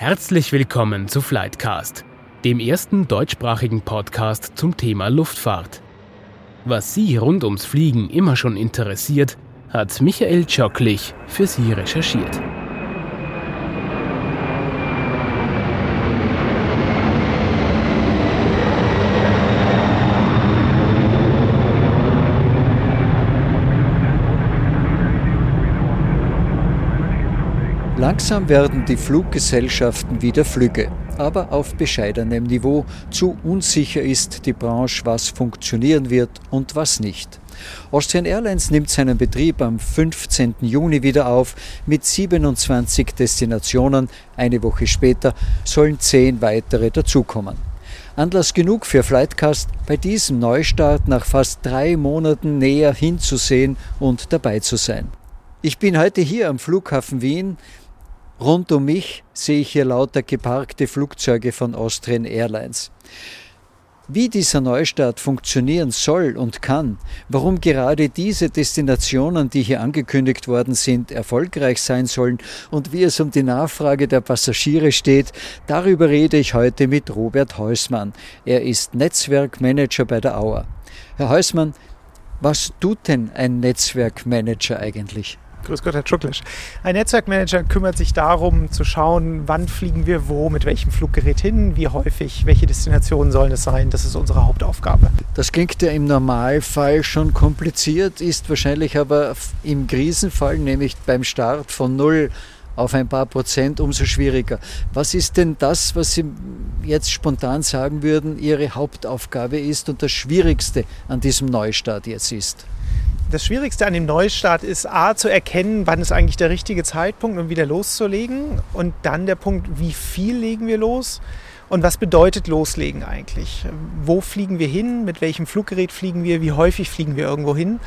Herzlich willkommen zu Flightcast, dem ersten deutschsprachigen Podcast zum Thema Luftfahrt. Was Sie rund ums Fliegen immer schon interessiert, hat Michael Tschocklich für Sie recherchiert. Langsam werden die Fluggesellschaften wieder flügge, aber auf bescheidenem Niveau. Zu unsicher ist die Branche, was funktionieren wird und was nicht. Austrian Airlines nimmt seinen Betrieb am 15. Juni wieder auf mit 27 Destinationen. Eine Woche später sollen zehn weitere dazukommen. Anlass genug für Flightcast, bei diesem Neustart nach fast drei Monaten näher hinzusehen und dabei zu sein. Ich bin heute hier am Flughafen Wien. Rund um mich sehe ich hier lauter geparkte Flugzeuge von Austrian Airlines. Wie dieser Neustart funktionieren soll und kann, warum gerade diese Destinationen, die hier angekündigt worden sind, erfolgreich sein sollen und wie es um die Nachfrage der Passagiere steht, darüber rede ich heute mit Robert Heusmann. Er ist Netzwerkmanager bei der Auer. Herr Heusmann, was tut denn ein Netzwerkmanager eigentlich? Grüß Gott, Herr Tschucklisch. Ein Netzwerkmanager kümmert sich darum, zu schauen, wann fliegen wir wo, mit welchem Fluggerät hin, wie häufig, welche Destinationen sollen es sein. Das ist unsere Hauptaufgabe. Das klingt ja im Normalfall schon kompliziert, ist wahrscheinlich aber im Krisenfall, nämlich beim Start von null auf ein paar Prozent, umso schwieriger. Was ist denn das, was Sie jetzt spontan sagen würden, Ihre Hauptaufgabe ist und das Schwierigste an diesem Neustart jetzt ist? Das Schwierigste an dem Neustart ist A zu erkennen, wann ist eigentlich der richtige Zeitpunkt, um wieder loszulegen. Und dann der Punkt, wie viel legen wir los und was bedeutet loslegen eigentlich? Wo fliegen wir hin? Mit welchem Fluggerät fliegen wir? Wie häufig fliegen wir irgendwo hin?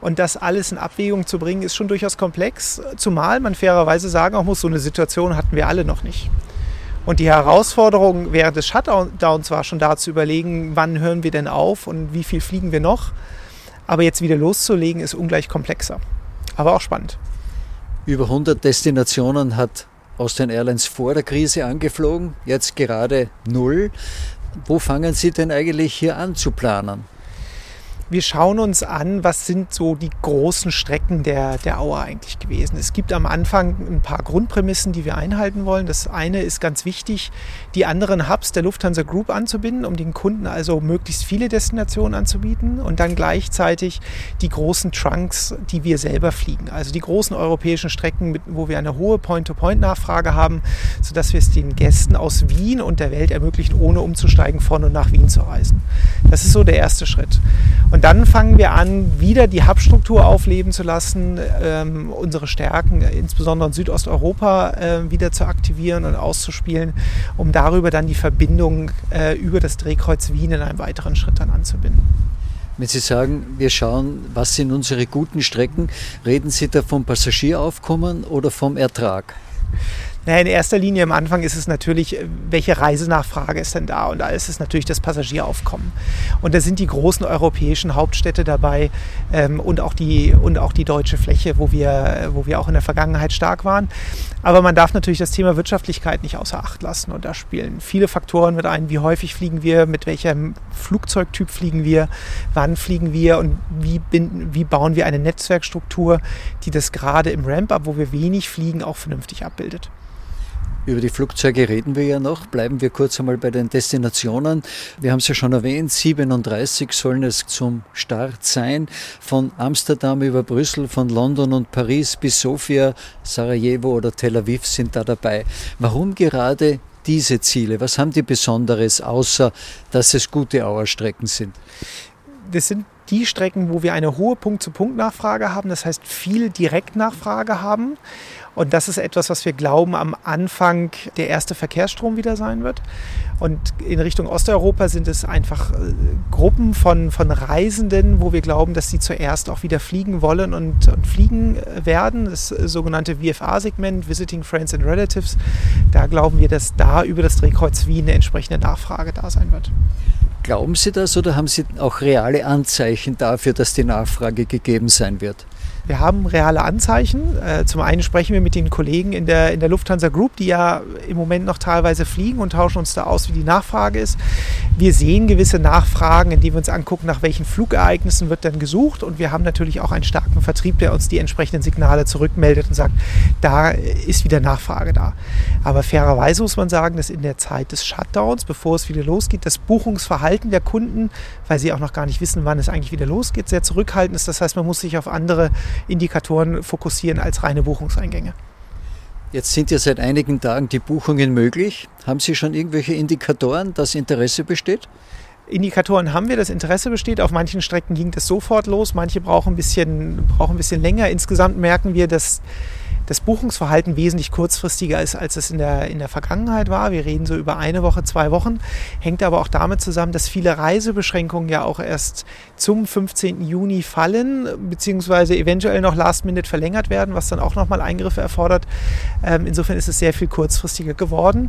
Und das alles in Abwägung zu bringen, ist schon durchaus komplex. Zumal man fairerweise sagen auch muss, so eine Situation hatten wir alle noch nicht. Und die Herausforderung während des Shutdowns war schon da zu überlegen, wann hören wir denn auf und wie viel fliegen wir noch? Aber jetzt wieder loszulegen, ist ungleich komplexer. Aber auch spannend. Über 100 Destinationen hat Austrian Airlines vor der Krise angeflogen, jetzt gerade null. Wo fangen Sie denn eigentlich hier an zu planen? Wir schauen uns an, was sind so die großen Strecken der, der Auer eigentlich gewesen. Es gibt am Anfang ein paar Grundprämissen, die wir einhalten wollen. Das eine ist ganz wichtig, die anderen Hubs der Lufthansa Group anzubinden, um den Kunden also möglichst viele Destinationen anzubieten und dann gleichzeitig die großen Trunks, die wir selber fliegen. Also die großen europäischen Strecken, wo wir eine hohe Point-to-Point-Nachfrage haben, sodass wir es den Gästen aus Wien und der Welt ermöglichen, ohne umzusteigen, von und nach Wien zu reisen. Das ist so der erste Schritt. Und dann fangen wir an, wieder die Hubstruktur aufleben zu lassen, ähm, unsere Stärken, insbesondere in Südosteuropa, äh, wieder zu aktivieren und auszuspielen, um darüber dann die Verbindung äh, über das Drehkreuz Wien in einem weiteren Schritt dann anzubinden. Wenn Sie sagen, wir schauen, was sind unsere guten Strecken, reden Sie da vom Passagieraufkommen oder vom Ertrag? Naja, in erster Linie am Anfang ist es natürlich, äh, welche Reisenachfrage ist denn da? Und da ist es natürlich das Passagieraufkommen. Und da sind die großen europäischen Hauptstädte dabei ähm, und, auch die, und auch die deutsche Fläche, wo wir, wo wir auch in der Vergangenheit stark waren. Aber man darf natürlich das Thema Wirtschaftlichkeit nicht außer Acht lassen. Und da spielen viele Faktoren mit ein. Wie häufig fliegen wir? Mit welchem Flugzeugtyp fliegen wir? Wann fliegen wir? Und wie, binden, wie bauen wir eine Netzwerkstruktur, die das gerade im Ramp-up, wo wir wenig fliegen, auch vernünftig abbildet? Über die Flugzeuge reden wir ja noch. Bleiben wir kurz einmal bei den Destinationen. Wir haben es ja schon erwähnt, 37 sollen es zum Start sein. Von Amsterdam über Brüssel, von London und Paris bis Sofia, Sarajevo oder Tel Aviv sind da dabei. Warum gerade diese Ziele? Was haben die Besonderes, außer dass es gute Auerstrecken sind? Das sind die Strecken, wo wir eine hohe Punkt-zu-Punkt-Nachfrage haben, das heißt viel Direktnachfrage haben. Und das ist etwas, was wir glauben, am Anfang der erste Verkehrsstrom wieder sein wird. Und in Richtung Osteuropa sind es einfach äh, Gruppen von, von Reisenden, wo wir glauben, dass sie zuerst auch wieder fliegen wollen und, und fliegen werden. Das sogenannte VFA-Segment, Visiting Friends and Relatives. Da glauben wir, dass da über das Drehkreuz Wien eine entsprechende Nachfrage da sein wird. Glauben Sie das oder haben Sie auch reale Anzeichen dafür, dass die Nachfrage gegeben sein wird? Wir haben reale Anzeichen. Äh, zum einen sprechen wir mit den Kollegen in der, in der Lufthansa Group, die ja im Moment noch teilweise fliegen und tauschen uns da aus, wie die Nachfrage ist. Wir sehen gewisse Nachfragen, indem wir uns angucken, nach welchen Flugereignissen wird dann gesucht. Und wir haben natürlich auch einen starken Vertrieb, der uns die entsprechenden Signale zurückmeldet und sagt, da ist wieder Nachfrage da. Aber fairerweise muss man sagen, dass in der Zeit des Shutdowns, bevor es wieder losgeht, das Buchungsverhalten der Kunden, weil sie auch noch gar nicht wissen, wann es eigentlich wieder losgeht, sehr zurückhaltend ist. Das heißt, man muss sich auf andere Indikatoren fokussieren als reine Buchungseingänge. Jetzt sind ja seit einigen Tagen die Buchungen möglich. Haben Sie schon irgendwelche Indikatoren, dass Interesse besteht? Indikatoren haben wir, das Interesse besteht. Auf manchen Strecken ging das sofort los, manche brauchen ein bisschen, brauchen ein bisschen länger. Insgesamt merken wir, dass das Buchungsverhalten wesentlich kurzfristiger ist, als es in der, in der Vergangenheit war. Wir reden so über eine Woche, zwei Wochen. Hängt aber auch damit zusammen, dass viele Reisebeschränkungen ja auch erst zum 15. Juni fallen, beziehungsweise eventuell noch last minute verlängert werden, was dann auch nochmal Eingriffe erfordert. Ähm, insofern ist es sehr viel kurzfristiger geworden.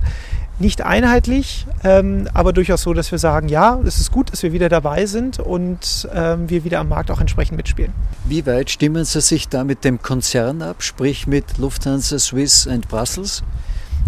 Nicht einheitlich, ähm, aber durchaus so, dass wir sagen, ja, es ist gut, dass wir wieder dabei sind und ähm, wir wieder am Markt auch entsprechend mitspielen. Wie weit stimmen Sie sich da mit dem Konzern ab, sprich mit Lufthansa, Swiss und Brussels?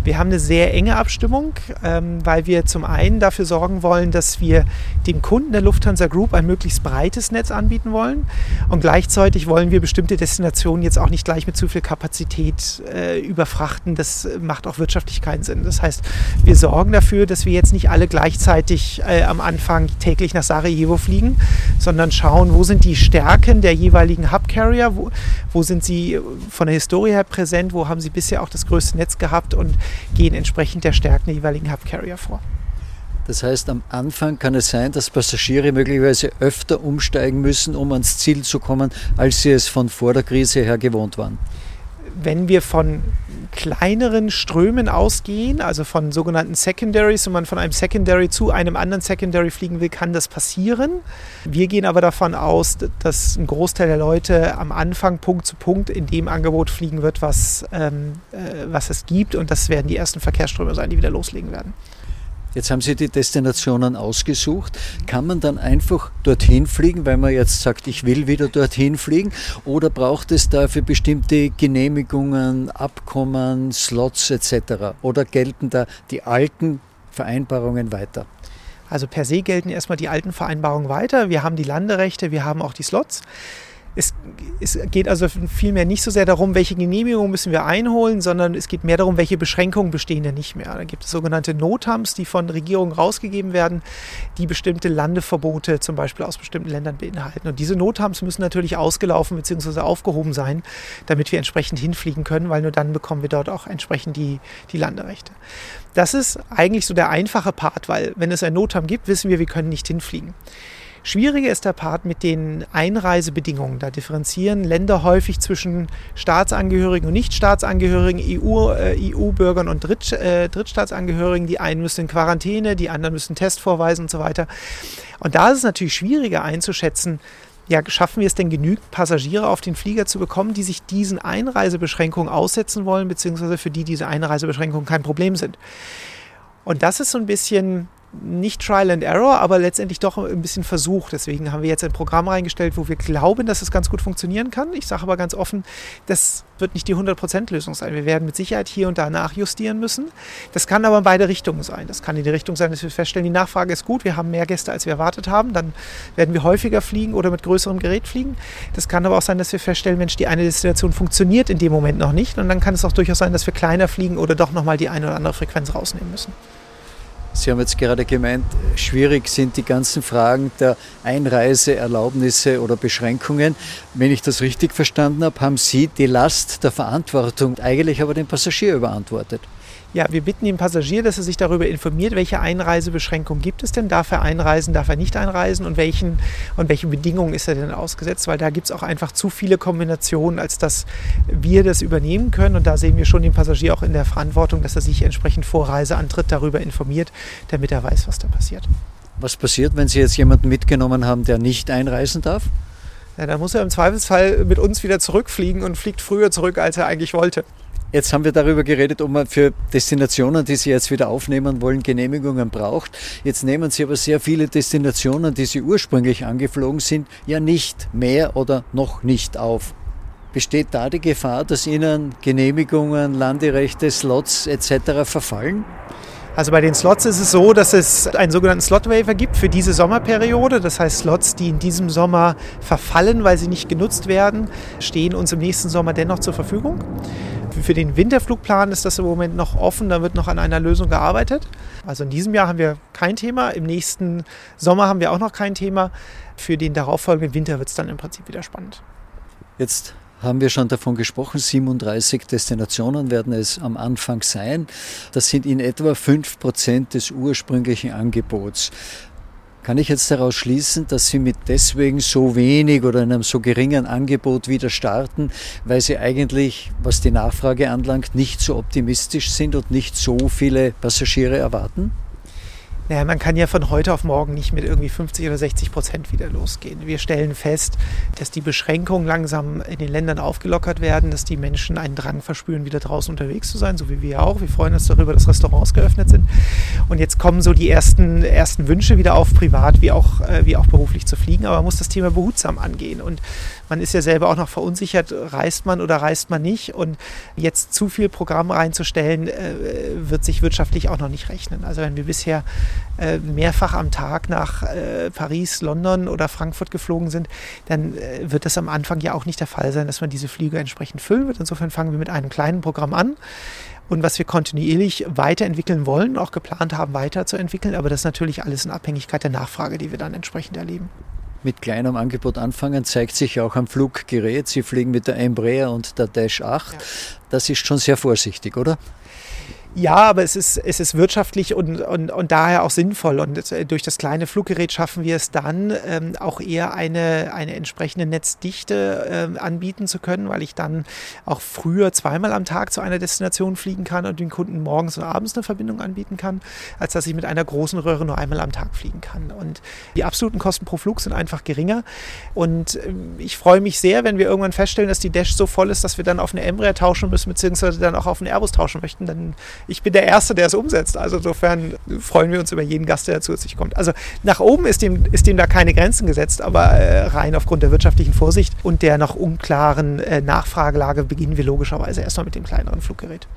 Wir haben eine sehr enge Abstimmung, ähm, weil wir zum einen dafür sorgen wollen, dass wir dem Kunden der Lufthansa Group ein möglichst breites Netz anbieten wollen. Und gleichzeitig wollen wir bestimmte Destinationen jetzt auch nicht gleich mit zu viel Kapazität äh, überfrachten. Das macht auch wirtschaftlich keinen Sinn. Das heißt, wir sorgen dafür, dass wir jetzt nicht alle gleichzeitig äh, am Anfang täglich nach Sarajevo fliegen, sondern schauen, wo sind die Stärken der jeweiligen Hub Carrier, wo, wo sind sie von der Historie her präsent, wo haben sie bisher auch das größte Netz gehabt und gehen entsprechend der Stärken der jeweiligen Hub Carrier vor. Das heißt, am Anfang kann es sein, dass Passagiere möglicherweise öfter umsteigen müssen, um ans Ziel zu kommen, als sie es von vor der Krise her gewohnt waren. Wenn wir von kleineren Strömen ausgehen, also von sogenannten Secondaries, wenn man von einem Secondary zu einem anderen Secondary fliegen will, kann das passieren. Wir gehen aber davon aus, dass ein Großteil der Leute am Anfang Punkt zu Punkt in dem Angebot fliegen wird, was, ähm, äh, was es gibt. Und das werden die ersten Verkehrsströme sein, die wieder loslegen werden. Jetzt haben Sie die Destinationen ausgesucht. Kann man dann einfach dorthin fliegen, weil man jetzt sagt, ich will wieder dorthin fliegen? Oder braucht es dafür bestimmte Genehmigungen, Abkommen, Slots etc.? Oder gelten da die alten Vereinbarungen weiter? Also per se gelten erstmal die alten Vereinbarungen weiter. Wir haben die Landerechte, wir haben auch die Slots. Es, es, geht also vielmehr nicht so sehr darum, welche Genehmigungen müssen wir einholen, sondern es geht mehr darum, welche Beschränkungen bestehen denn nicht mehr. Da gibt es sogenannte Notams, die von Regierungen rausgegeben werden, die bestimmte Landeverbote zum Beispiel aus bestimmten Ländern beinhalten. Und diese Notams müssen natürlich ausgelaufen bzw. aufgehoben sein, damit wir entsprechend hinfliegen können, weil nur dann bekommen wir dort auch entsprechend die, die Landerechte. Das ist eigentlich so der einfache Part, weil wenn es ein Notam gibt, wissen wir, wir können nicht hinfliegen. Schwieriger ist der Part mit den Einreisebedingungen. Da differenzieren Länder häufig zwischen Staatsangehörigen und Nichtstaatsangehörigen, EU-Bürgern äh, EU und Dritt, äh, Drittstaatsangehörigen. Die einen müssen in Quarantäne, die anderen müssen Test vorweisen und so weiter. Und da ist es natürlich schwieriger einzuschätzen, ja, schaffen wir es denn genügend Passagiere auf den Flieger zu bekommen, die sich diesen Einreisebeschränkungen aussetzen wollen, beziehungsweise für die diese Einreisebeschränkungen kein Problem sind. Und das ist so ein bisschen nicht Trial and Error, aber letztendlich doch ein bisschen Versuch. Deswegen haben wir jetzt ein Programm reingestellt, wo wir glauben, dass es ganz gut funktionieren kann. Ich sage aber ganz offen, das wird nicht die 100%-Lösung sein. Wir werden mit Sicherheit hier und da nachjustieren müssen. Das kann aber in beide Richtungen sein. Das kann in die Richtung sein, dass wir feststellen, die Nachfrage ist gut, wir haben mehr Gäste, als wir erwartet haben. Dann werden wir häufiger fliegen oder mit größerem Gerät fliegen. Das kann aber auch sein, dass wir feststellen, Mensch, die eine Destination funktioniert in dem Moment noch nicht. Und dann kann es auch durchaus sein, dass wir kleiner fliegen oder doch nochmal die eine oder andere Frequenz rausnehmen müssen. Sie haben jetzt gerade gemeint, schwierig sind die ganzen Fragen der Einreiseerlaubnisse oder Beschränkungen. Wenn ich das richtig verstanden habe, haben Sie die Last der Verantwortung eigentlich aber dem Passagier überantwortet. Ja, wir bitten den Passagier, dass er sich darüber informiert, welche Einreisebeschränkungen gibt es denn, darf er einreisen, darf er nicht einreisen und welchen und welchen Bedingungen ist er denn ausgesetzt, weil da gibt es auch einfach zu viele Kombinationen, als dass wir das übernehmen können. Und da sehen wir schon den Passagier auch in der Verantwortung, dass er sich entsprechend vor Reiseantritt darüber informiert, damit er weiß, was da passiert. Was passiert, wenn Sie jetzt jemanden mitgenommen haben, der nicht einreisen darf? Ja, dann muss er im Zweifelsfall mit uns wieder zurückfliegen und fliegt früher zurück, als er eigentlich wollte. Jetzt haben wir darüber geredet, ob man für Destinationen, die Sie jetzt wieder aufnehmen wollen, Genehmigungen braucht. Jetzt nehmen Sie aber sehr viele Destinationen, die Sie ursprünglich angeflogen sind, ja nicht mehr oder noch nicht auf. Besteht da die Gefahr, dass Ihnen Genehmigungen, Landerechte, Slots etc. verfallen? Also bei den Slots ist es so, dass es einen sogenannten Slot Waiver gibt für diese Sommerperiode. Das heißt, Slots, die in diesem Sommer verfallen, weil sie nicht genutzt werden, stehen uns im nächsten Sommer dennoch zur Verfügung. Für den Winterflugplan ist das im Moment noch offen, da wird noch an einer Lösung gearbeitet. Also in diesem Jahr haben wir kein Thema, im nächsten Sommer haben wir auch noch kein Thema. Für den darauffolgenden Winter wird es dann im Prinzip wieder spannend. Jetzt haben wir schon davon gesprochen, 37 Destinationen werden es am Anfang sein. Das sind in etwa 5 Prozent des ursprünglichen Angebots. Kann ich jetzt daraus schließen, dass Sie mit deswegen so wenig oder einem so geringen Angebot wieder starten, weil Sie eigentlich, was die Nachfrage anlangt, nicht so optimistisch sind und nicht so viele Passagiere erwarten? Naja, man kann ja von heute auf morgen nicht mit irgendwie 50 oder 60 Prozent wieder losgehen. Wir stellen fest, dass die Beschränkungen langsam in den Ländern aufgelockert werden, dass die Menschen einen Drang verspüren, wieder draußen unterwegs zu sein, so wie wir auch. Wir freuen uns darüber, dass Restaurants geöffnet sind. Und jetzt kommen so die ersten, ersten Wünsche wieder auf, privat wie auch, äh, wie auch beruflich zu fliegen. Aber man muss das Thema behutsam angehen. Und man ist ja selber auch noch verunsichert, reist man oder reist man nicht. Und jetzt zu viel Programm reinzustellen, äh, wird sich wirtschaftlich auch noch nicht rechnen. Also wenn wir bisher äh, mehrfach am Tag nach äh, Paris, London oder Frankfurt geflogen sind, dann wird das am Anfang ja auch nicht der Fall sein, dass man diese Flüge entsprechend füllen wird. Insofern fangen wir mit einem kleinen Programm an und was wir kontinuierlich weiterentwickeln wollen, auch geplant haben weiterzuentwickeln. Aber das ist natürlich alles in Abhängigkeit der Nachfrage, die wir dann entsprechend erleben mit kleinem Angebot anfangen, zeigt sich auch am Fluggerät. Sie fliegen mit der Embraer und der Dash 8. Ja. Das ist schon sehr vorsichtig, oder? Ja, aber es ist, es ist wirtschaftlich und, und, und daher auch sinnvoll. Und äh, durch das kleine Fluggerät schaffen wir es dann, ähm, auch eher eine, eine entsprechende Netzdichte äh, anbieten zu können, weil ich dann auch früher zweimal am Tag zu einer Destination fliegen kann und den Kunden morgens und abends eine Verbindung anbieten kann, als dass ich mit einer großen Röhre nur einmal am Tag fliegen kann. Und die absoluten Kosten pro Flug sind einfach geringer. Und äh, ich freue mich sehr, wenn wir irgendwann feststellen, dass die Dash so voll ist, dass wir dann auf eine Embraer tauschen müssen, beziehungsweise dann auch auf einen Airbus tauschen möchten. Dann ich bin der Erste, der es umsetzt. Also insofern freuen wir uns über jeden Gast, der zusätzlich kommt. Also nach oben ist dem, ist dem da keine Grenzen gesetzt, aber äh, rein aufgrund der wirtschaftlichen Vorsicht und der noch unklaren äh, Nachfragelage beginnen wir logischerweise erstmal mit dem kleineren Fluggerät.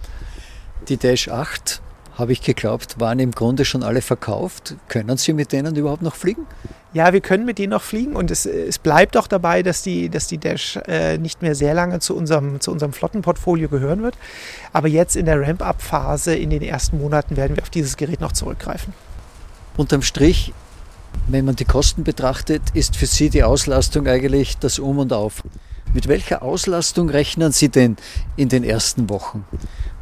Die Dash 8 habe ich geglaubt, waren im Grunde schon alle verkauft. Können Sie mit denen überhaupt noch fliegen? Ja, wir können mit denen noch fliegen und es, es bleibt auch dabei, dass die, dass die Dash äh, nicht mehr sehr lange zu unserem, zu unserem Flottenportfolio gehören wird. Aber jetzt in der Ramp-up-Phase, in den ersten Monaten, werden wir auf dieses Gerät noch zurückgreifen. Unterm Strich, wenn man die Kosten betrachtet, ist für Sie die Auslastung eigentlich das Um und Auf. Mit welcher Auslastung rechnen Sie denn in den ersten Wochen?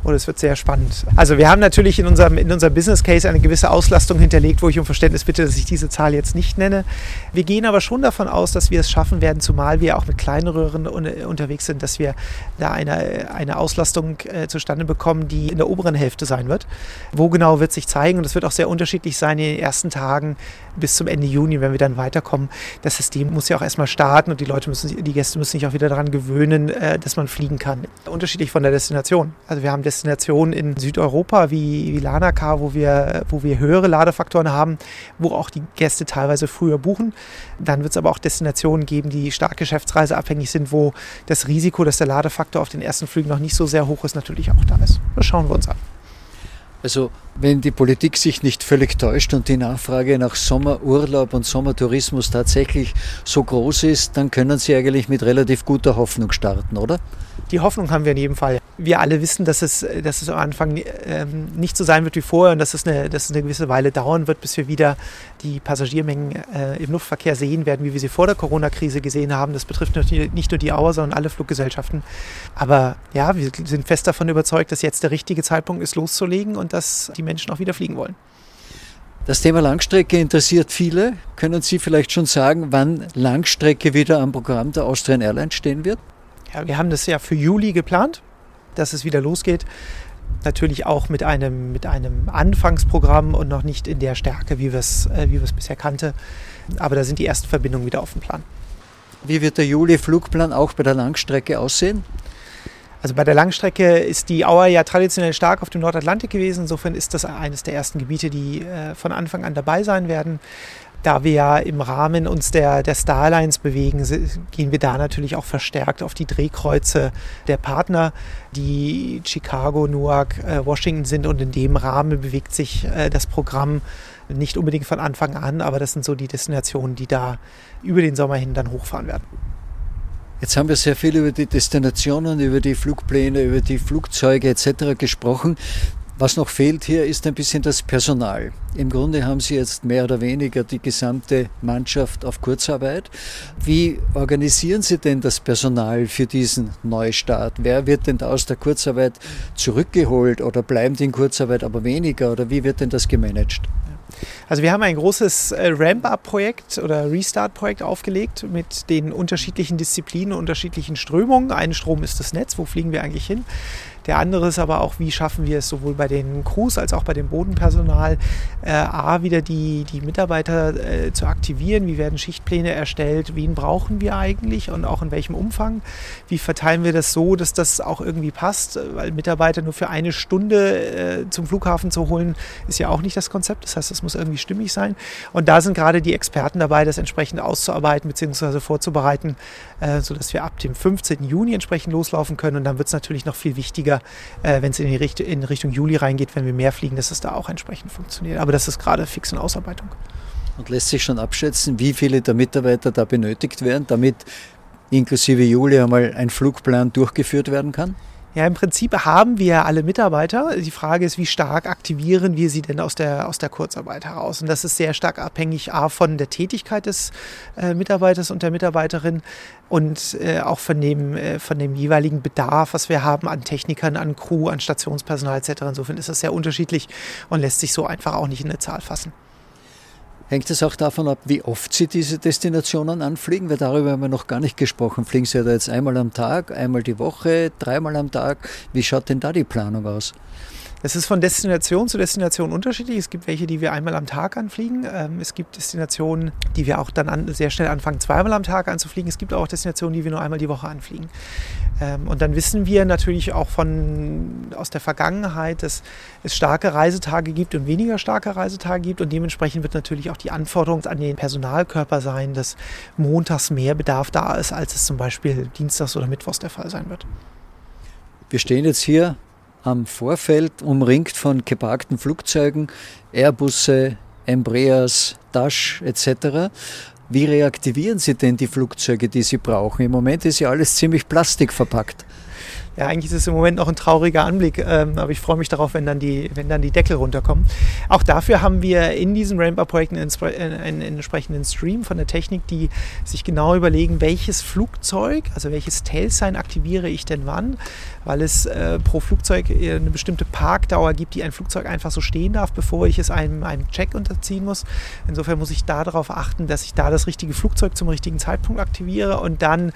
Und es wird sehr spannend. Also wir haben natürlich in unserem, in unserem Business Case eine gewisse Auslastung hinterlegt, wo ich um Verständnis bitte, dass ich diese Zahl jetzt nicht nenne. Wir gehen aber schon davon aus, dass wir es schaffen werden, zumal wir auch mit kleinen Röhren unterwegs sind, dass wir da eine, eine Auslastung äh, zustande bekommen, die in der oberen Hälfte sein wird. Wo genau wird sich zeigen und es wird auch sehr unterschiedlich sein in den ersten Tagen bis zum Ende Juni, wenn wir dann weiterkommen. Das System muss ja auch erstmal starten und die Leute müssen, die Gäste müssen sich auch wieder daran gewöhnen, äh, dass man fliegen kann. Unterschiedlich von der Destination. Also wir haben Destinationen in Südeuropa wie, wie Lanaka, wo wir, wo wir höhere Ladefaktoren haben, wo auch die Gäste teilweise früher buchen. Dann wird es aber auch Destinationen geben, die stark geschäftsreiseabhängig sind, wo das Risiko, dass der Ladefaktor auf den ersten Flügen noch nicht so sehr hoch ist, natürlich auch da ist. Das schauen wir uns an. Also wenn die Politik sich nicht völlig täuscht und die Nachfrage nach Sommerurlaub und Sommertourismus tatsächlich so groß ist, dann können Sie eigentlich mit relativ guter Hoffnung starten, oder? Die Hoffnung haben wir in jedem Fall. Wir alle wissen, dass es, dass es am Anfang ähm, nicht so sein wird wie vorher und dass es, eine, dass es eine gewisse Weile dauern wird, bis wir wieder die Passagiermengen äh, im Luftverkehr sehen werden, wie wir sie vor der Corona-Krise gesehen haben. Das betrifft nicht nur die Auer, sondern alle Fluggesellschaften. Aber ja, wir sind fest davon überzeugt, dass jetzt der richtige Zeitpunkt ist, loszulegen und dass die Menschen auch wieder fliegen wollen. Das Thema Langstrecke interessiert viele. Können Sie vielleicht schon sagen, wann Langstrecke wieder am Programm der Austrian Airlines stehen wird? Ja, wir haben das ja für Juli geplant, dass es wieder losgeht. Natürlich auch mit einem, mit einem Anfangsprogramm und noch nicht in der Stärke, wie wir es äh, wie bisher kannte. Aber da sind die ersten Verbindungen wieder auf dem Plan. Wie wird der Juli-Flugplan auch bei der Langstrecke aussehen? Also bei der Langstrecke ist die Auer ja traditionell stark auf dem Nordatlantik gewesen. Insofern ist das eines der ersten Gebiete, die äh, von Anfang an dabei sein werden. da wir ja im Rahmen uns der, der Starlines bewegen, gehen wir da natürlich auch verstärkt auf die Drehkreuze der Partner, die Chicago, Newark, äh, Washington sind. Und in dem Rahmen bewegt sich äh, das Programm nicht unbedingt von Anfang an, aber das sind so die Destinationen, die da über den Sommer hin dann hochfahren werden. Jetzt haben wir sehr viel über die Destinationen, über die Flugpläne, über die Flugzeuge etc. gesprochen. Was noch fehlt hier ist ein bisschen das Personal. Im Grunde haben Sie jetzt mehr oder weniger die gesamte Mannschaft auf Kurzarbeit. Wie organisieren Sie denn das Personal für diesen Neustart? Wer wird denn aus der Kurzarbeit zurückgeholt oder bleiben die in Kurzarbeit aber weniger oder wie wird denn das gemanagt? Also wir haben ein großes äh, Ramp-up-Projekt oder Restart-Projekt aufgelegt mit den unterschiedlichen Disziplinen, unterschiedlichen Strömungen. Ein Strom ist das Netz, wo fliegen wir eigentlich hin? Der andere ist aber auch, wie schaffen wir es sowohl bei den Crews als auch bei dem Bodenpersonal, äh, A, wieder die, die Mitarbeiter äh, zu aktivieren, wie werden Schichtpläne erstellt, wen brauchen wir eigentlich? Und auch in welchem Umfang, wie verteilen wir das so, dass das auch irgendwie passt, weil Mitarbeiter nur für eine Stunde äh, zum Flughafen zu holen, ist ja auch nicht das Konzept, das heißt, das muss irgendwie stimmig sein. Und da sind gerade die Experten dabei, das entsprechend auszuarbeiten bzw. vorzubereiten, äh, sodass wir ab dem 15. Juni entsprechend loslaufen können und dann wird es natürlich noch viel wichtiger, äh, wenn es in, Richt in Richtung Juli reingeht, wenn wir mehr fliegen, dass es da auch entsprechend funktioniert. Aber das ist gerade fix in Ausarbeitung. Und lässt sich schon abschätzen, wie viele der Mitarbeiter da benötigt werden, damit inklusive Juli einmal ein Flugplan durchgeführt werden kann? Ja, im Prinzip haben wir alle Mitarbeiter. Die Frage ist, wie stark aktivieren wir sie denn aus der, aus der Kurzarbeit heraus? Und das ist sehr stark abhängig A, von der Tätigkeit des äh, Mitarbeiters und der Mitarbeiterin und äh, auch von dem, äh, von dem jeweiligen Bedarf, was wir haben an Technikern, an Crew, an Stationspersonal etc. Insofern ist das sehr unterschiedlich und lässt sich so einfach auch nicht in eine Zahl fassen. Hängt es auch davon ab, wie oft Sie diese Destinationen anfliegen? Weil darüber haben wir noch gar nicht gesprochen. Fliegen Sie da jetzt einmal am Tag, einmal die Woche, dreimal am Tag? Wie schaut denn da die Planung aus? Das ist von Destination zu Destination unterschiedlich. Es gibt welche, die wir einmal am Tag anfliegen. Ähm, es gibt Destinationen, die wir auch dann an, sehr schnell anfangen, zweimal am Tag anzufliegen. Es gibt auch Destinationen, die wir nur einmal die Woche anfliegen. Ähm, und dann wissen wir natürlich auch von, aus der Vergangenheit, dass es starke Reisetage gibt und weniger starke Reisetage gibt. Und dementsprechend wird natürlich auch die Anforderung an den Personalkörper sein, dass montags mehr Bedarf da ist, als es zum Beispiel dienstags oder mittwochs der Fall sein wird. Wir stehen jetzt hier am Vorfeld, umringt von geparkten Flugzeugen, Airbusse, Embraers, Dash etc. Wie reaktivieren Sie denn die Flugzeuge, die Sie brauchen? Im Moment ist ja alles ziemlich plastikverpackt ja, eigentlich ist es im Moment noch ein trauriger Anblick, ähm, aber ich freue mich darauf, wenn dann, die, wenn dann die Deckel runterkommen. Auch dafür haben wir in diesen Ramp-Up-Projekten einen, einen, entsprechenden Stream von der Technik, die sich genau überlegen, welches Flugzeug, also welches Tailsign aktiviere ich denn wann, weil es äh, pro Flugzeug eine bestimmte Parkdauer gibt, die ein Flugzeug einfach so stehen darf, bevor ich es einem, einem Check unterziehen muss. Insofern muss ich da darauf achten, dass ich da das richtige Flugzeug zum richtigen Zeitpunkt aktiviere und dann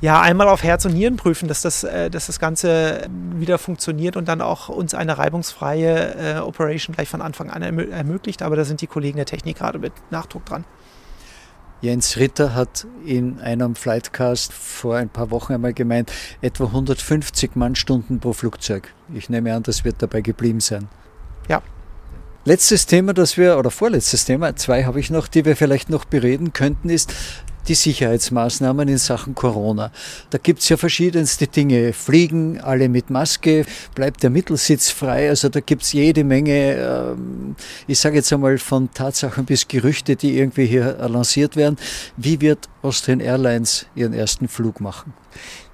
ja, einmal auf Herz und Nieren prüfen, dass das, äh, dass das Ganze wieder funktioniert und dann auch uns eine reibungsfreie äh, Operation gleich von Anfang an ermö ermöglicht. Aber da sind die Kollegen der Technik gerade mit Nachdruck dran. Jens Ritter hat in einem Flightcast vor ein paar Wochen einmal gemeint, etwa 150 Mannstunden pro Flugzeug. Ich nehme an, das wird dabei geblieben sein. Ja. Letztes Thema, das wir, oder vorletztes Thema, zwei habe ich noch, die wir vielleicht noch bereden könnten, ist, die Sicherheitsmaßnahmen in Sachen Corona. Da gibt es ja verschiedenste Dinge. Fliegen alle mit Maske, bleibt der Mittelsitz frei. Also da gibt es jede Menge, ähm, ich sage jetzt einmal von Tatsachen bis Gerüchte, die irgendwie hier lanciert werden. Wie wird Austrian Airlines ihren ersten Flug machen?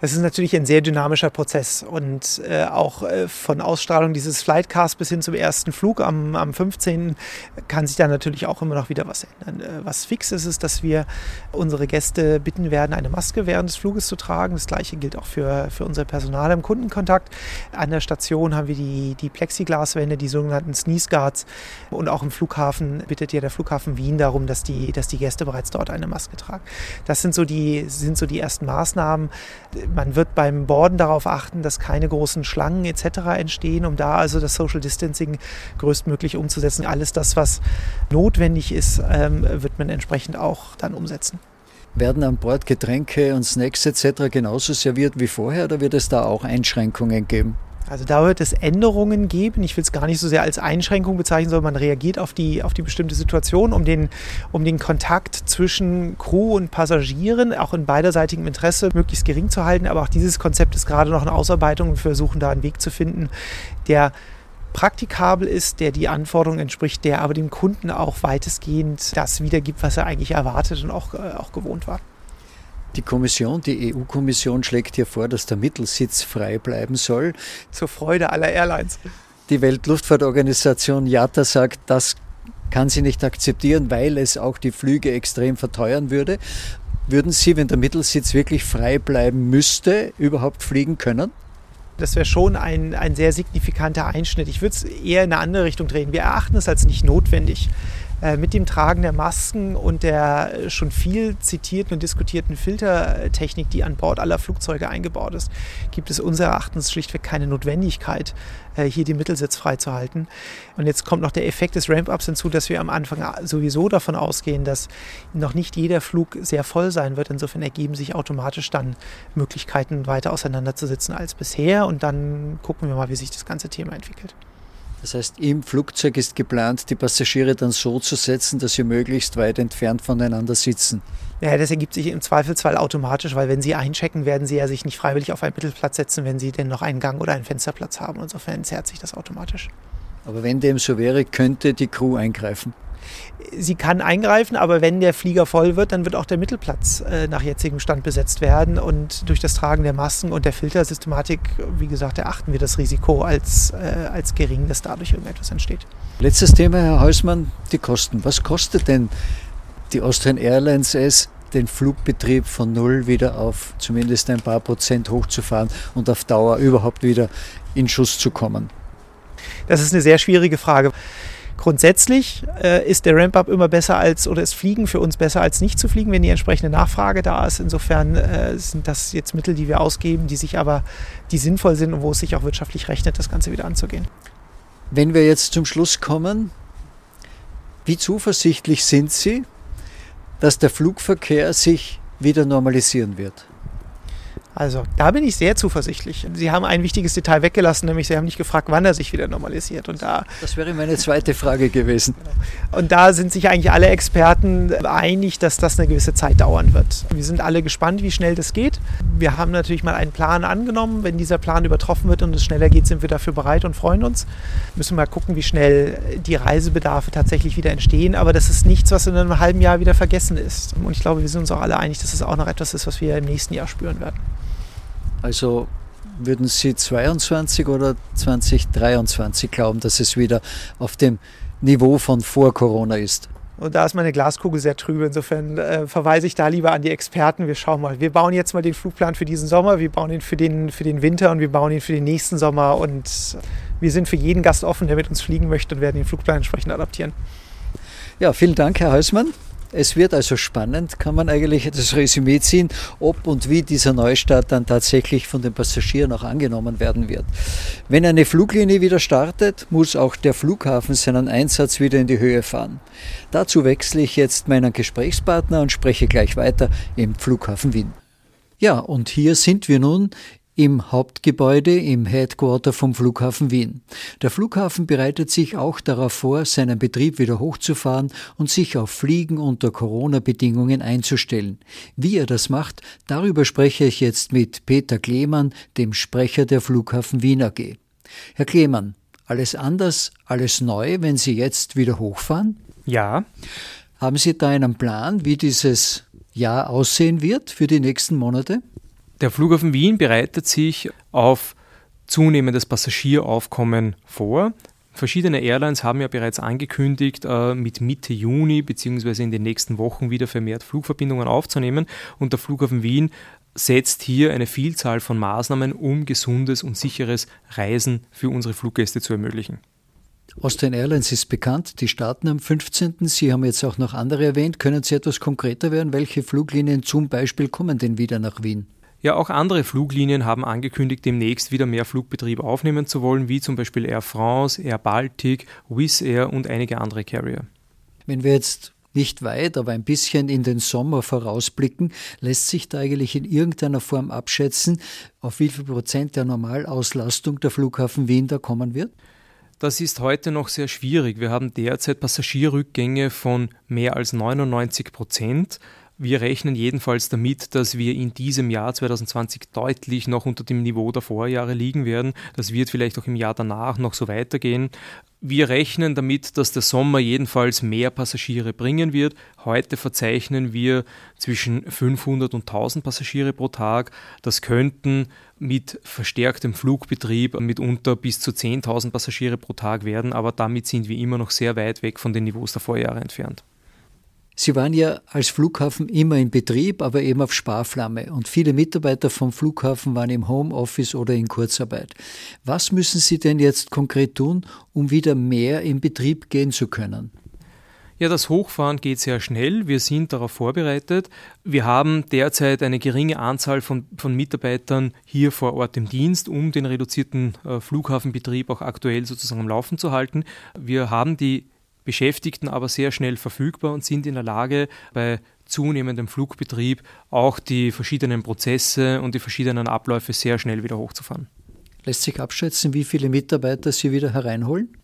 Das ist natürlich ein sehr dynamischer Prozess und äh, auch äh, von Ausstrahlung dieses Flightcast bis hin zum ersten Flug am, am 15. kann sich da natürlich auch immer noch wieder was ändern. Äh, was fix ist, ist, dass wir unsere Gäste bitten werden, eine Maske während des Fluges zu tragen. Das gleiche gilt auch für, für unser Personal im Kundenkontakt. An der Station haben wir die, die Plexiglaswände, die sogenannten Sneeze Guards und auch im Flughafen bittet ja der Flughafen Wien darum, dass die, dass die Gäste bereits dort eine Maske tragen. Das sind so die, sind so die ersten Maßnahmen man wird beim Borden darauf achten, dass keine großen Schlangen etc. entstehen, um da also das Social Distancing größtmöglich umzusetzen. Alles das, was notwendig ist, ähm, wird man entsprechend auch dann umsetzen. Werden an Bord Getränke und Snacks etc. genauso serviert wie vorher oder wird es da auch Einschränkungen geben? Also da wird es Änderungen geben. Ich will es gar nicht so sehr als Einschränkung bezeichnen, sondern man reagiert auf die, auf die bestimmte Situation, um den, um den Kontakt zwischen Crew und Passagieren auch in beiderseitigem Interesse möglichst gering zu halten. Aber auch dieses Konzept ist gerade noch in Ausarbeitung und wir versuchen da einen Weg zu finden, der praktikabel ist, der die Anforderungen entspricht, der aber dem Kunden auch weitestgehend das wiedergibt, was er eigentlich erwartet und auch, äh, auch gewohnt war. Die Kommission, die EU-Kommission schlägt hier vor, dass der Mittelsitz frei bleiben soll. Zur Freude aller Airlines. Die Weltluftfahrtorganisation IATA sagt, das kann sie nicht akzeptieren, weil es auch die Flüge extrem verteuern würde. Würden Sie, wenn der Mittelsitz wirklich frei bleiben müsste, überhaupt fliegen können? Das wäre schon ein, ein sehr signifikanter Einschnitt. Ich würde es eher in eine andere Richtung drehen. Wir erachten es als nicht notwendig. Äh, mit dem Tragen der Masken und der schon viel zitierten und diskutierten Filtertechnik, die an Bord aller Flugzeuge eingebaut ist, gibt es unseres Erachtens schlichtweg keine Notwendigkeit, äh, hier die Mittelsitz freizuhalten. Und jetzt kommt noch der Effekt des Ramp-Ups hinzu, dass wir am Anfang sowieso davon ausgehen, dass noch nicht jeder Flug sehr voll sein wird. Insofern ergeben sich automatisch dann Möglichkeiten, weiter auseinanderzusitzen als bisher. Und dann gucken wir mal, wie sich das ganze Thema entwickelt. Das heißt, im Flugzeug ist geplant, die Passagiere dann so zu setzen, dass sie möglichst weit entfernt voneinander sitzen. Ja, das ergibt sich im Zweifelsfall automatisch, weil wenn Sie einchecken, werden Sie ja sich nicht freiwillig auf einen Mittelplatz setzen, wenn Sie denn noch einen Gang oder einen Fensterplatz haben. Insofern zerrt sich das automatisch. Aber wenn dem so wäre, könnte die Crew eingreifen sie kann eingreifen, aber wenn der Flieger voll wird, dann wird auch der Mittelplatz äh, nach jetzigem Stand besetzt werden. Und durch das Tragen der Masken und der Filtersystematik, wie gesagt, erachten wir das Risiko als, äh, als gering, dass dadurch irgendetwas entsteht. Letztes Thema, Herr Häusmann, die Kosten. Was kostet denn die Austrian Airlines es, den Flugbetrieb von null wieder auf zumindest ein paar Prozent hochzufahren und auf Dauer überhaupt wieder in Schuss zu kommen? Das ist eine sehr schwierige Frage. Grundsätzlich äh, ist der Ramp-up immer besser als oder ist Fliegen für uns besser als nicht zu fliegen, wenn die entsprechende Nachfrage da ist. Insofern äh, sind das jetzt Mittel, die wir ausgeben, die sich aber, die sinnvoll sind und wo es sich auch wirtschaftlich rechnet, das Ganze wieder anzugehen. Wenn wir jetzt zum Schluss kommen, wie zuversichtlich sind Sie, dass der Flugverkehr sich wieder normalisieren wird? Also da bin ich sehr zuversichtlich. Sie haben ein wichtiges Detail weggelassen, nämlich Sie haben nicht gefragt, wann er sich wieder normalisiert. Und da, das wäre meine zweite Frage gewesen. Und da sind sich eigentlich alle Experten einig, dass das eine gewisse Zeit dauern wird. Wir sind alle gespannt, wie schnell das geht. Wir haben natürlich mal einen Plan angenommen. Wenn dieser Plan übertroffen wird und es schneller geht, sind wir dafür bereit und freuen uns. Müssen mal gucken, wie schnell die Reisebedarfe tatsächlich wieder entstehen. Aber das ist nichts, was in einem halben Jahr wieder vergessen ist. Und ich glaube, wir sind uns auch alle einig, dass es auch noch etwas ist, was wir im nächsten Jahr spüren werden. Also würden Sie 22 oder 2023 glauben, dass es wieder auf dem Niveau von vor Corona ist? Und da ist meine Glaskugel sehr trübe. Insofern äh, verweise ich da lieber an die Experten. Wir schauen mal. Wir bauen jetzt mal den Flugplan für diesen Sommer, wir bauen ihn für den, für den Winter und wir bauen ihn für den nächsten Sommer. Und wir sind für jeden Gast offen, der mit uns fliegen möchte und werden den Flugplan entsprechend adaptieren. Ja, vielen Dank, Herr Häusmann. Es wird also spannend, kann man eigentlich das Resümee ziehen, ob und wie dieser Neustart dann tatsächlich von den Passagieren auch angenommen werden wird. Wenn eine Fluglinie wieder startet, muss auch der Flughafen seinen Einsatz wieder in die Höhe fahren. Dazu wechsle ich jetzt meinen Gesprächspartner und spreche gleich weiter im Flughafen Wien. Ja, und hier sind wir nun im Hauptgebäude im Headquarter vom Flughafen Wien. Der Flughafen bereitet sich auch darauf vor, seinen Betrieb wieder hochzufahren und sich auf Fliegen unter Corona-Bedingungen einzustellen. Wie er das macht, darüber spreche ich jetzt mit Peter Klemann, dem Sprecher der Flughafen Wien AG. Herr Klemann, alles anders, alles neu, wenn Sie jetzt wieder hochfahren? Ja. Haben Sie da einen Plan, wie dieses Jahr aussehen wird für die nächsten Monate? Der Flughafen Wien bereitet sich auf zunehmendes Passagieraufkommen vor. Verschiedene Airlines haben ja bereits angekündigt, äh, mit Mitte Juni bzw. in den nächsten Wochen wieder vermehrt Flugverbindungen aufzunehmen. Und der Flughafen Wien setzt hier eine Vielzahl von Maßnahmen, um gesundes und sicheres Reisen für unsere Fluggäste zu ermöglichen. Austrian Airlines ist bekannt, die starten am 15. Sie haben jetzt auch noch andere erwähnt. Können Sie etwas konkreter werden? Welche Fluglinien zum Beispiel kommen denn wieder nach Wien? Ja, auch andere Fluglinien haben angekündigt, demnächst wieder mehr Flugbetrieb aufnehmen zu wollen, wie zum Beispiel Air France, Air Baltic, Wizz Air und einige andere Carrier. Wenn wir jetzt nicht weit, aber ein bisschen in den Sommer vorausblicken, lässt sich da eigentlich in irgendeiner Form abschätzen, auf wie viel Prozent der Normalauslastung der Flughafen Wien da kommen wird? Das ist heute noch sehr schwierig. Wir haben derzeit Passagierrückgänge von mehr als 99 Prozent. Wir rechnen jedenfalls damit, dass wir in diesem Jahr 2020 deutlich noch unter dem Niveau der Vorjahre liegen werden. Das wird vielleicht auch im Jahr danach noch so weitergehen. Wir rechnen damit, dass der Sommer jedenfalls mehr Passagiere bringen wird. Heute verzeichnen wir zwischen 500 und 1000 Passagiere pro Tag. Das könnten mit verstärktem Flugbetrieb mitunter bis zu 10.000 Passagiere pro Tag werden, aber damit sind wir immer noch sehr weit weg von den Niveaus der Vorjahre entfernt. Sie waren ja als Flughafen immer in Betrieb, aber eben auf Sparflamme. Und viele Mitarbeiter vom Flughafen waren im Homeoffice oder in Kurzarbeit. Was müssen Sie denn jetzt konkret tun, um wieder mehr in Betrieb gehen zu können? Ja, das Hochfahren geht sehr schnell. Wir sind darauf vorbereitet. Wir haben derzeit eine geringe Anzahl von, von Mitarbeitern hier vor Ort im Dienst, um den reduzierten äh, Flughafenbetrieb auch aktuell sozusagen am Laufen zu halten. Wir haben die Beschäftigten aber sehr schnell verfügbar und sind in der Lage, bei zunehmendem Flugbetrieb auch die verschiedenen Prozesse und die verschiedenen Abläufe sehr schnell wieder hochzufahren. Lässt sich abschätzen, wie viele Mitarbeiter Sie wieder hereinholen?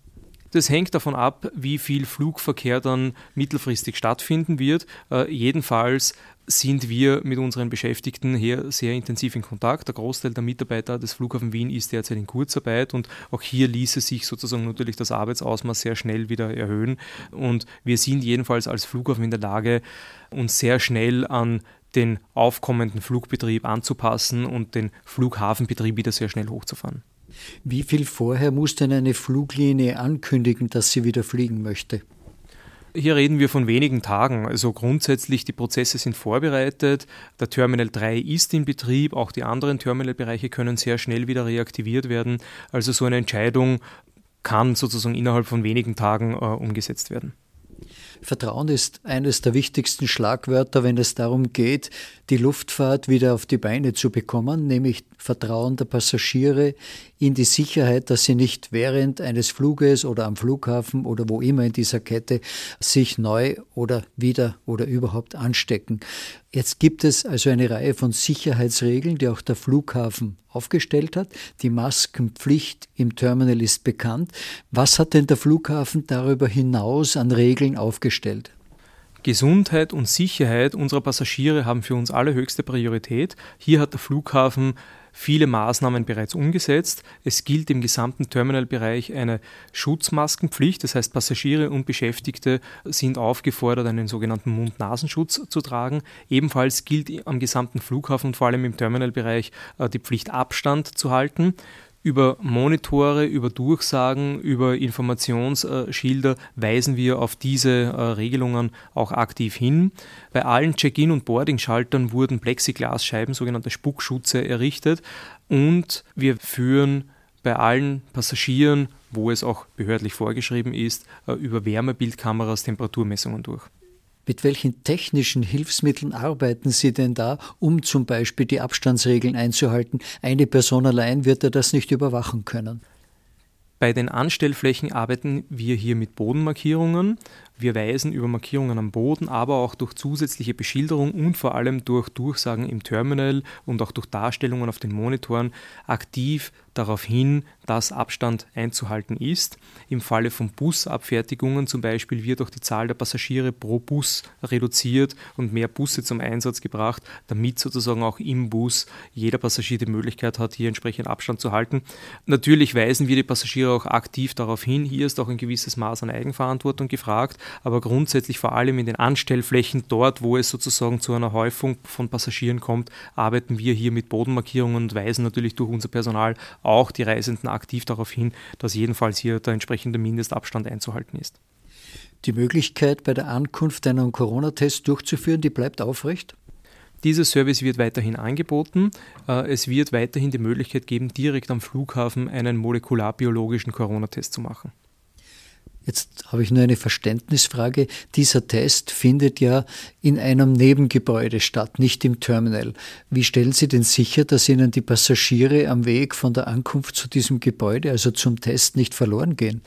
Das hängt davon ab, wie viel Flugverkehr dann mittelfristig stattfinden wird. Äh, jedenfalls sind wir mit unseren Beschäftigten hier sehr intensiv in Kontakt. Der Großteil der Mitarbeiter des Flughafen Wien ist derzeit in Kurzarbeit und auch hier ließe sich sozusagen natürlich das Arbeitsausmaß sehr schnell wieder erhöhen. Und wir sind jedenfalls als Flughafen in der Lage, uns sehr schnell an den aufkommenden Flugbetrieb anzupassen und den Flughafenbetrieb wieder sehr schnell hochzufahren. Wie viel vorher muss denn eine Fluglinie ankündigen, dass sie wieder fliegen möchte? Hier reden wir von wenigen Tagen. Also grundsätzlich, die Prozesse sind vorbereitet. Der Terminal 3 ist in Betrieb. Auch die anderen Terminalbereiche können sehr schnell wieder reaktiviert werden. Also so eine Entscheidung kann sozusagen innerhalb von wenigen Tagen äh, umgesetzt werden. Vertrauen ist eines der wichtigsten Schlagwörter, wenn es darum geht, die Luftfahrt wieder auf die Beine zu bekommen, nämlich Vertrauen der Passagiere in die Sicherheit, dass sie nicht während eines Fluges oder am Flughafen oder wo immer in dieser Kette sich neu oder wieder oder überhaupt anstecken. Jetzt gibt es also eine Reihe von Sicherheitsregeln, die auch der Flughafen aufgestellt hat. Die Maskenpflicht im Terminal ist bekannt. Was hat denn der Flughafen darüber hinaus an Regeln aufgestellt? Gesundheit und Sicherheit unserer Passagiere haben für uns allerhöchste Priorität. Hier hat der Flughafen viele Maßnahmen bereits umgesetzt. Es gilt im gesamten Terminalbereich eine Schutzmaskenpflicht, das heißt Passagiere und Beschäftigte sind aufgefordert, einen sogenannten Mund-Nasenschutz zu tragen. Ebenfalls gilt am gesamten Flughafen und vor allem im Terminalbereich äh, die Pflicht, Abstand zu halten über Monitore, über Durchsagen, über Informationsschilder weisen wir auf diese äh, Regelungen auch aktiv hin. Bei allen Check-in- und Boarding-Schaltern wurden Plexiglasscheiben, sogenannte Spuckschutze, errichtet und wir führen bei allen Passagieren, wo es auch behördlich vorgeschrieben ist, äh, über Wärmebildkameras Temperaturmessungen durch. Mit welchen technischen Hilfsmitteln arbeiten Sie denn da, um zum Beispiel die Abstandsregeln einzuhalten? Eine Person allein wird ja das nicht überwachen können. Bei den Anstellflächen arbeiten wir hier mit Bodenmarkierungen. Wir weisen über Markierungen am Boden, aber auch durch zusätzliche Beschilderung und vor allem durch Durchsagen im Terminal und auch durch Darstellungen auf den Monitoren aktiv darauf hin, dass Abstand einzuhalten ist. Im Falle von Busabfertigungen zum Beispiel wird auch die Zahl der Passagiere pro Bus reduziert und mehr Busse zum Einsatz gebracht, damit sozusagen auch im Bus jeder Passagier die Möglichkeit hat, hier entsprechend Abstand zu halten. Natürlich weisen wir die Passagiere auch aktiv darauf hin. Hier ist auch ein gewisses Maß an Eigenverantwortung gefragt, aber grundsätzlich vor allem in den Anstellflächen, dort, wo es sozusagen zu einer Häufung von Passagieren kommt, arbeiten wir hier mit Bodenmarkierungen und weisen natürlich durch unser Personal auch die Reisenden aktiv darauf hin, dass jedenfalls hier der entsprechende Mindestabstand einzuhalten ist. Die Möglichkeit, bei der Ankunft einen Corona-Test durchzuführen, die bleibt aufrecht? Dieser Service wird weiterhin angeboten. Äh, es wird weiterhin die Möglichkeit geben, direkt am Flughafen einen molekularbiologischen Corona-Test zu machen. Jetzt habe ich nur eine Verständnisfrage. Dieser Test findet ja in einem Nebengebäude statt, nicht im Terminal. Wie stellen Sie denn sicher, dass Ihnen die Passagiere am Weg von der Ankunft zu diesem Gebäude, also zum Test, nicht verloren gehen?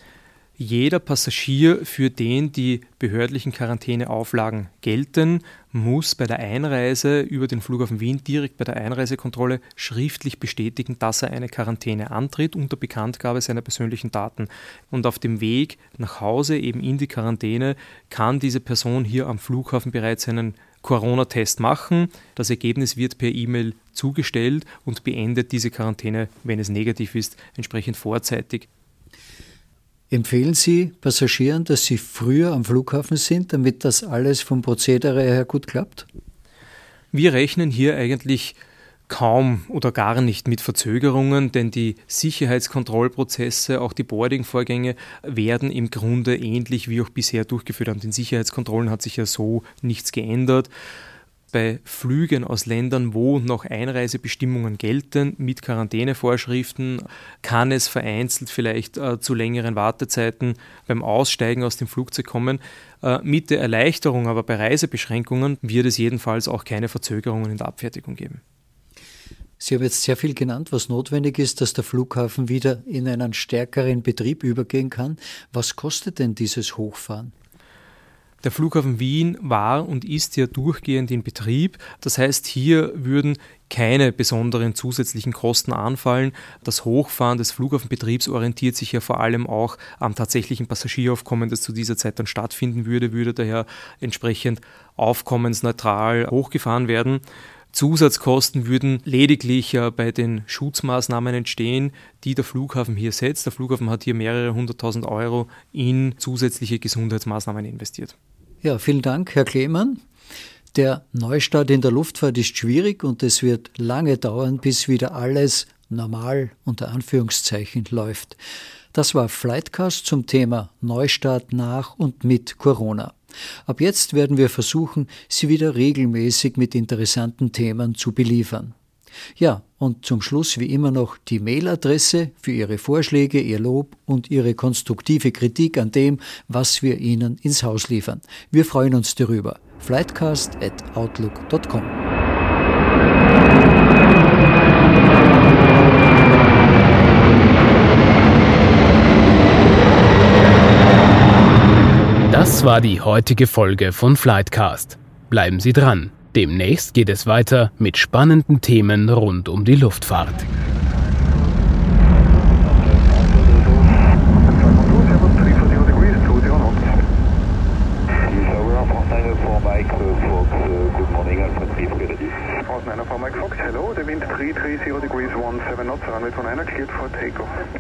Jeder Passagier, für den die behördlichen Quarantäneauflagen gelten, muss bei der Einreise über den Flughafen Wien direkt bei der Einreisekontrolle schriftlich bestätigen, dass er eine Quarantäne antritt unter Bekanntgabe seiner persönlichen Daten. Und auf dem Weg nach Hause, eben in die Quarantäne, kann diese Person hier am Flughafen bereits einen Corona-Test machen. Das Ergebnis wird per E-Mail zugestellt und beendet diese Quarantäne, wenn es negativ ist, entsprechend vorzeitig. Empfehlen Sie Passagieren, dass sie früher am Flughafen sind, damit das alles vom Prozedere her gut klappt? Wir rechnen hier eigentlich kaum oder gar nicht mit Verzögerungen, denn die Sicherheitskontrollprozesse, auch die Boarding-Vorgänge werden im Grunde ähnlich wie auch bisher durchgeführt. An den Sicherheitskontrollen hat sich ja so nichts geändert bei Flügen aus Ländern, wo noch Einreisebestimmungen gelten, mit Quarantänevorschriften, kann es vereinzelt vielleicht äh, zu längeren Wartezeiten beim Aussteigen aus dem Flugzeug kommen. Äh, mit der Erleichterung aber bei Reisebeschränkungen wird es jedenfalls auch keine Verzögerungen in der Abfertigung geben. Sie haben jetzt sehr viel genannt, was notwendig ist, dass der Flughafen wieder in einen stärkeren Betrieb übergehen kann. Was kostet denn dieses Hochfahren? Der Flughafen Wien war und ist ja durchgehend in Betrieb. Das heißt, hier würden keine besonderen zusätzlichen Kosten anfallen. Das Hochfahren des Flughafenbetriebs orientiert sich ja vor allem auch am tatsächlichen Passagieraufkommen, das zu dieser Zeit dann stattfinden würde, würde daher entsprechend aufkommensneutral hochgefahren werden. Zusatzkosten würden lediglich bei den Schutzmaßnahmen entstehen, die der Flughafen hier setzt. Der Flughafen hat hier mehrere hunderttausend Euro in zusätzliche Gesundheitsmaßnahmen investiert. Ja, vielen Dank, Herr Klemann. Der Neustart in der Luftfahrt ist schwierig und es wird lange dauern, bis wieder alles normal unter Anführungszeichen läuft. Das war Flightcast zum Thema Neustart nach und mit Corona. Ab jetzt werden wir versuchen, Sie wieder regelmäßig mit interessanten Themen zu beliefern. Ja, und zum Schluss wie immer noch die Mailadresse für Ihre Vorschläge, Ihr Lob und Ihre konstruktive Kritik an dem, was wir Ihnen ins Haus liefern. Wir freuen uns darüber. flightcast at outlook.com Das war die heutige Folge von Flightcast. Bleiben Sie dran. Demnächst geht es weiter mit spannenden Themen rund um die Luftfahrt. Hello, the wind 330 degrees 17 knots, runway 29 cleared for takeoff.